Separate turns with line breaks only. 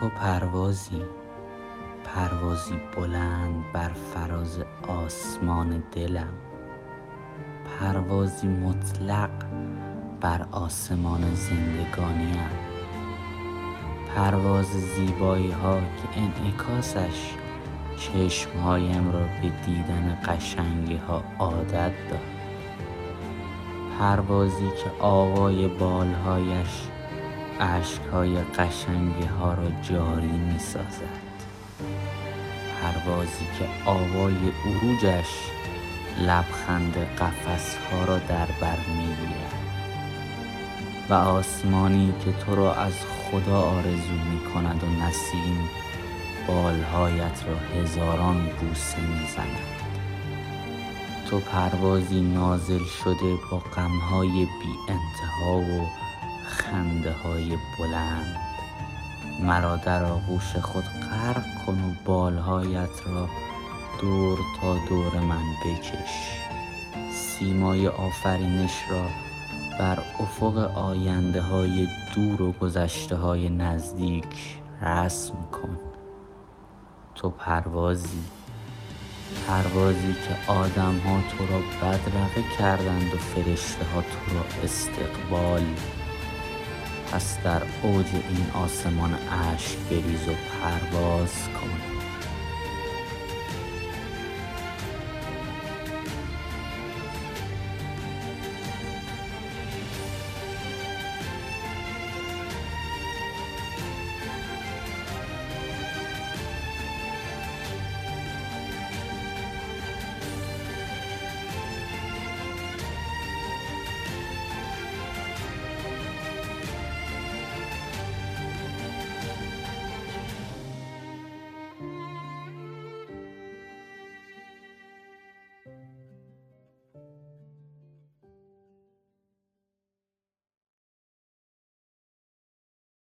تو پروازی پروازی بلند بر فراز آسمان دلم. پروازی مطلق بر آسمان زندگانیم. پرواز زیبایی ها که انعکاسش چشمهایم را به دیدن قشنگی ها عادت داد. پروازی که آوای بالهایش اشکهای قشنگی ها را جاری می سازد پروازی که آوای عروجش لبخند قفس ها را در بر می‌گیرد. و آسمانی که تو را از خدا آرزو می کند و نسیم بالهایت را هزاران بوسه می زند تو پروازی نازل شده با غمهای بی انتها و خنده های بلند. مرا در آغوش خود غرق کن و بالهایت را دور تا دور من بکش. سیمای آفرینش را بر افق آینده های دور و گذشته های نزدیک رسم کن. تو پروازی پروازی که آدم ها تو را بدرقه کردند و فرشته ها تو را استقبال پس در اوج این آسمان اشک بریز و پرواز کن.